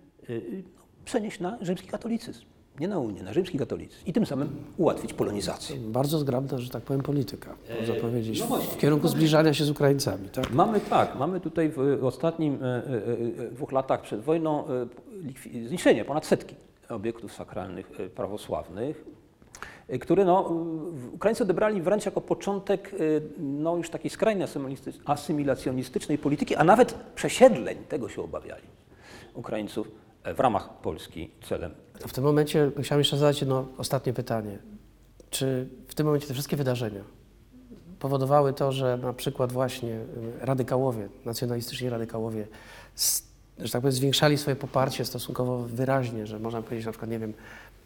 no, przenieść na rzymski katolicyzm, nie na Unię, na rzymski katolicyzm i tym samym ułatwić polonizację. Bardzo zgrabna, że tak powiem, polityka, można powiedzieć, no właśnie. w kierunku zbliżania się z Ukraińcami. Tak? Mamy tak, mamy tutaj w ostatnim e, e, e, dwóch latach przed wojną e, zniszczenie ponad setki obiektów sakralnych e, prawosławnych, e, które no, Ukraińcy odebrali wręcz jako początek e, no, już takiej skrajnie asymilacjonistycznej polityki, a nawet przesiedleń, tego się obawiali Ukraińców e, w ramach Polski celem. W tym momencie chciałem jeszcze zadać jedno ostatnie pytanie. Czy w tym momencie te wszystkie wydarzenia powodowały to, że na przykład właśnie y, radykałowie, nacjonalistyczni radykałowie, że tak powiem, zwiększali swoje poparcie stosunkowo wyraźnie, że można powiedzieć na przykład, nie wiem,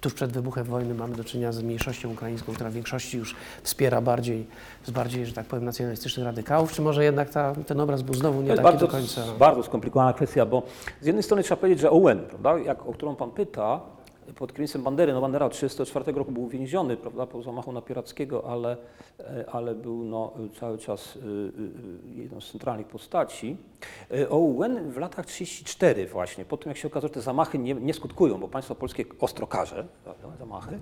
tuż przed wybuchem wojny mamy do czynienia z mniejszością ukraińską, która w większości już wspiera bardziej, z bardziej, że tak powiem, nacjonalistycznych radykałów, czy może jednak ta, ten obraz był znowu nie taki bardzo, do końca? bardzo skomplikowana kwestia, bo z jednej strony trzeba powiedzieć, że Owen, prawda, jak, o którą Pan pyta, pod kierownictwem Bandery, no Bandera od 1934 roku był uwięziony prawda, po zamachu na Pirackiego, ale, e, ale był no, cały czas y, y, jedną z centralnych postaci. E, Owen w latach 34 właśnie, po tym jak się okazało, że te zamachy nie, nie skutkują, bo państwo polskie ostro karze prawda, zamachy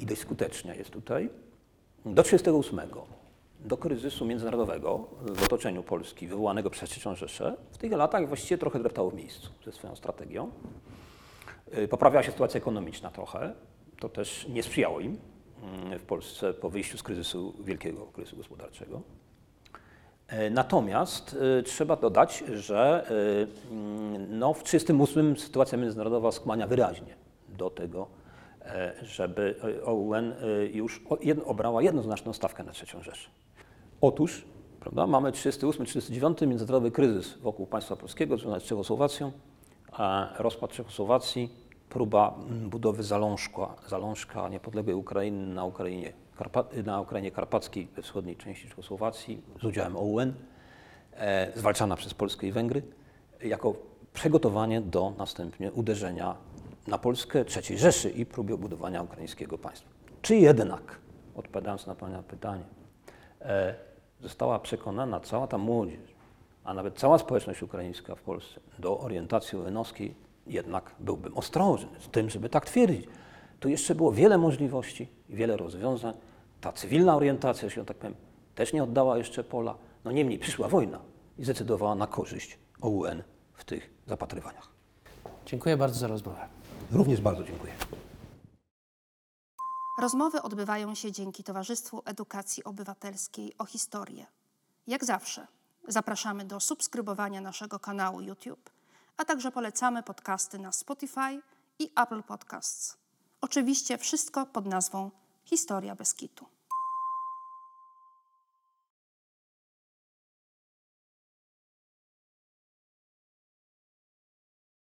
i dość skutecznie jest tutaj, do 38 do kryzysu międzynarodowego w otoczeniu Polski wywołanego przez III Rzeszę, w tych latach właściwie trochę dreptało w miejscu ze swoją strategią. Y, Poprawiała się sytuacja ekonomiczna trochę, to też nie sprzyjało im mm, w Polsce po wyjściu z kryzysu, wielkiego kryzysu gospodarczego. E, Natomiast y, trzeba dodać, że y, no, w 1938 sytuacja międzynarodowa skłania wyraźnie do tego, e, żeby OUN już obrała jednoznaczną stawkę na III Rzeszę. Otóż prawda, mamy 38-39 międzynarodowy kryzys wokół państwa polskiego związany z Czechosłowacją, rozpad Czechosłowacji, próba budowy zalążka, zalążka niepodległej Ukrainy na Ukrainie, Karpa- na Ukrainie Karpackiej we wschodniej części Czechosłowacji z udziałem OUN, e, zwalczana przez Polskę i Węgry, jako przygotowanie do następnie uderzenia na Polskę III Rzeszy i próby budowania ukraińskiego państwa. Czy jednak, odpowiadając na Pana pytanie, e, została przekonana cała ta młodzież, a nawet cała społeczność ukraińska w Polsce do orientacji UN-owskiej, jednak byłbym ostrożny z tym, żeby tak twierdzić. Tu jeszcze było wiele możliwości i wiele rozwiązań. Ta cywilna orientacja, że tak powiem, też nie oddała jeszcze pola. No niemniej przyszła wojna i zdecydowała na korzyść OUN w tych zapatrywaniach. Dziękuję bardzo za rozmowę. Również bardzo dziękuję. Rozmowy odbywają się dzięki Towarzystwu Edukacji Obywatelskiej o historię. Jak zawsze, zapraszamy do subskrybowania naszego kanału YouTube, a także polecamy podcasty na Spotify i Apple Podcasts. Oczywiście wszystko pod nazwą Historia Beskitu.